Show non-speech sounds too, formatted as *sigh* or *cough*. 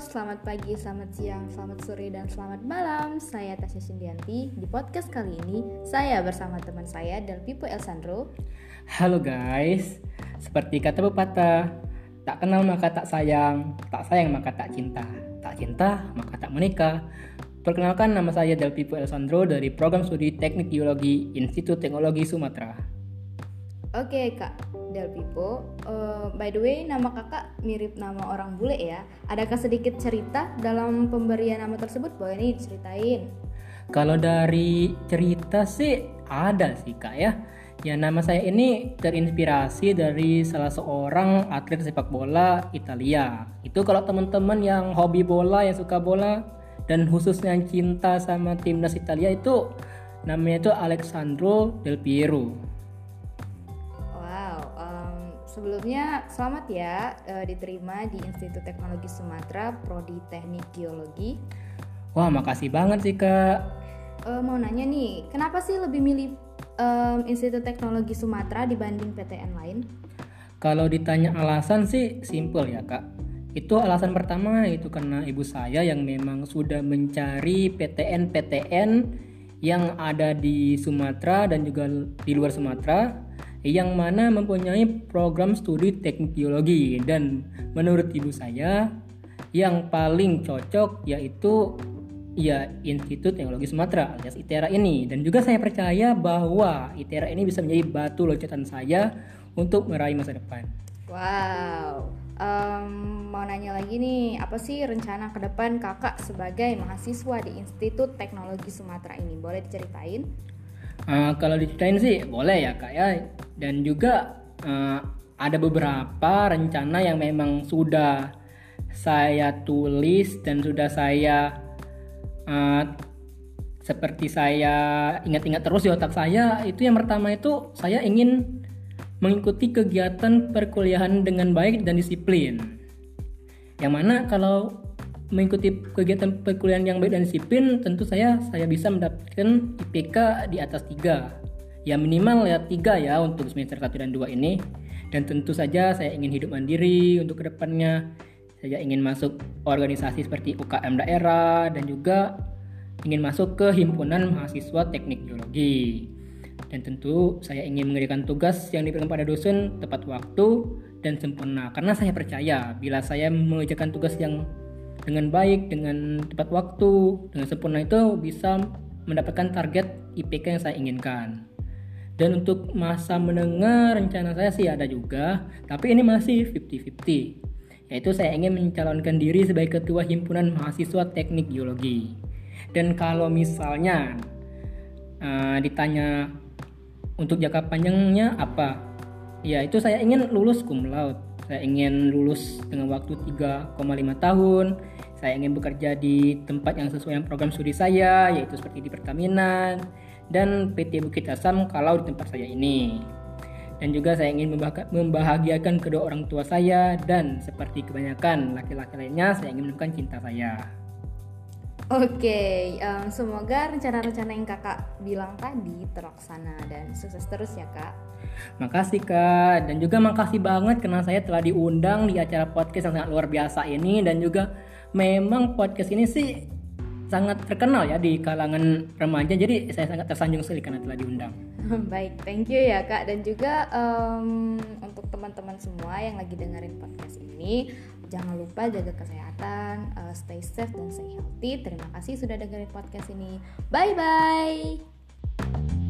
selamat pagi, selamat siang, selamat sore, dan selamat malam. Saya Tasya Sindianti. Di podcast kali ini, saya bersama teman saya, Del Pipo Elsandro. Halo guys, seperti kata pepatah, tak kenal maka tak sayang, tak sayang maka tak cinta, tak cinta maka tak menikah. Perkenalkan nama saya Del Pipo Elsandro dari Program Studi Teknik Geologi Institut Teknologi Sumatera. Oke kak, Del Pipo. Uh, by the way, nama kakak mirip nama orang bule ya. Adakah sedikit cerita dalam pemberian nama tersebut? Boleh nih diceritain. Kalau dari cerita sih ada sih kak ya. Ya nama saya ini terinspirasi dari salah seorang atlet sepak bola Italia. Itu kalau teman-teman yang hobi bola, yang suka bola dan khususnya yang cinta sama timnas Italia itu namanya itu Alessandro Del Piero Sebelumnya selamat ya uh, diterima di Institut Teknologi Sumatera Prodi Teknik Geologi. Wah makasih banget sih kak. Uh, mau nanya nih, kenapa sih lebih milih um, Institut Teknologi Sumatera dibanding PTN lain? Kalau ditanya alasan sih simple ya kak. Itu alasan pertama itu karena ibu saya yang memang sudah mencari PTN-PTN yang ada di Sumatera dan juga di luar Sumatera yang mana mempunyai program studi teknik geologi dan menurut ibu saya yang paling cocok yaitu ya Institut Teknologi Sumatera alias ITERA ini dan juga saya percaya bahwa ITERA ini bisa menjadi batu loncatan saya untuk meraih masa depan. Wow, um, mau nanya lagi nih, apa sih rencana ke depan kakak sebagai mahasiswa di Institut Teknologi Sumatera ini? Boleh diceritain? Uh, kalau diceritain sih boleh ya kak ya dan juga uh, ada beberapa rencana yang memang sudah saya tulis dan sudah saya uh, seperti saya ingat-ingat terus di otak saya itu yang pertama itu saya ingin mengikuti kegiatan perkuliahan dengan baik dan disiplin yang mana kalau mengikuti kegiatan perkuliahan yang baik dan disiplin, tentu saya saya bisa mendapatkan IPK di atas 3. Ya minimal ya 3 ya untuk semester 1 dan 2 ini. Dan tentu saja saya ingin hidup mandiri untuk ke depannya. Saya ingin masuk organisasi seperti UKM daerah dan juga ingin masuk ke himpunan mahasiswa teknik geologi. Dan tentu saya ingin mengerjakan tugas yang diberikan pada dosen tepat waktu dan sempurna. Karena saya percaya bila saya mengerjakan tugas yang dengan baik, dengan tepat waktu, dengan sempurna itu bisa mendapatkan target IPK yang saya inginkan. Dan untuk masa menengah rencana saya sih ada juga, tapi ini masih 50-50. Yaitu saya ingin mencalonkan diri sebagai ketua himpunan mahasiswa teknik geologi. Dan kalau misalnya uh, ditanya untuk jangka panjangnya apa? Ya itu saya ingin lulus cum laude saya ingin lulus dengan waktu 3,5 tahun. Saya ingin bekerja di tempat yang sesuai dengan program studi saya, yaitu seperti di Pertamina dan PT Bukit Asam kalau di tempat saya ini. Dan juga saya ingin membahagiakan kedua orang tua saya dan seperti kebanyakan laki-laki lainnya, saya ingin menemukan cinta saya. Oke, um, semoga rencana-rencana yang kakak bilang tadi terlaksana dan sukses terus ya kak. Makasih kak, dan juga makasih banget karena saya telah diundang di acara podcast yang sangat luar biasa ini dan juga memang podcast ini sih sangat terkenal ya di kalangan remaja jadi saya sangat tersanjung sekali karena telah diundang. *laughs* Baik, thank you ya kak dan juga um, untuk teman-teman semua yang lagi dengerin podcast ini Jangan lupa jaga kesehatan, uh, stay safe dan stay healthy. Terima kasih sudah dengerin podcast ini. Bye bye.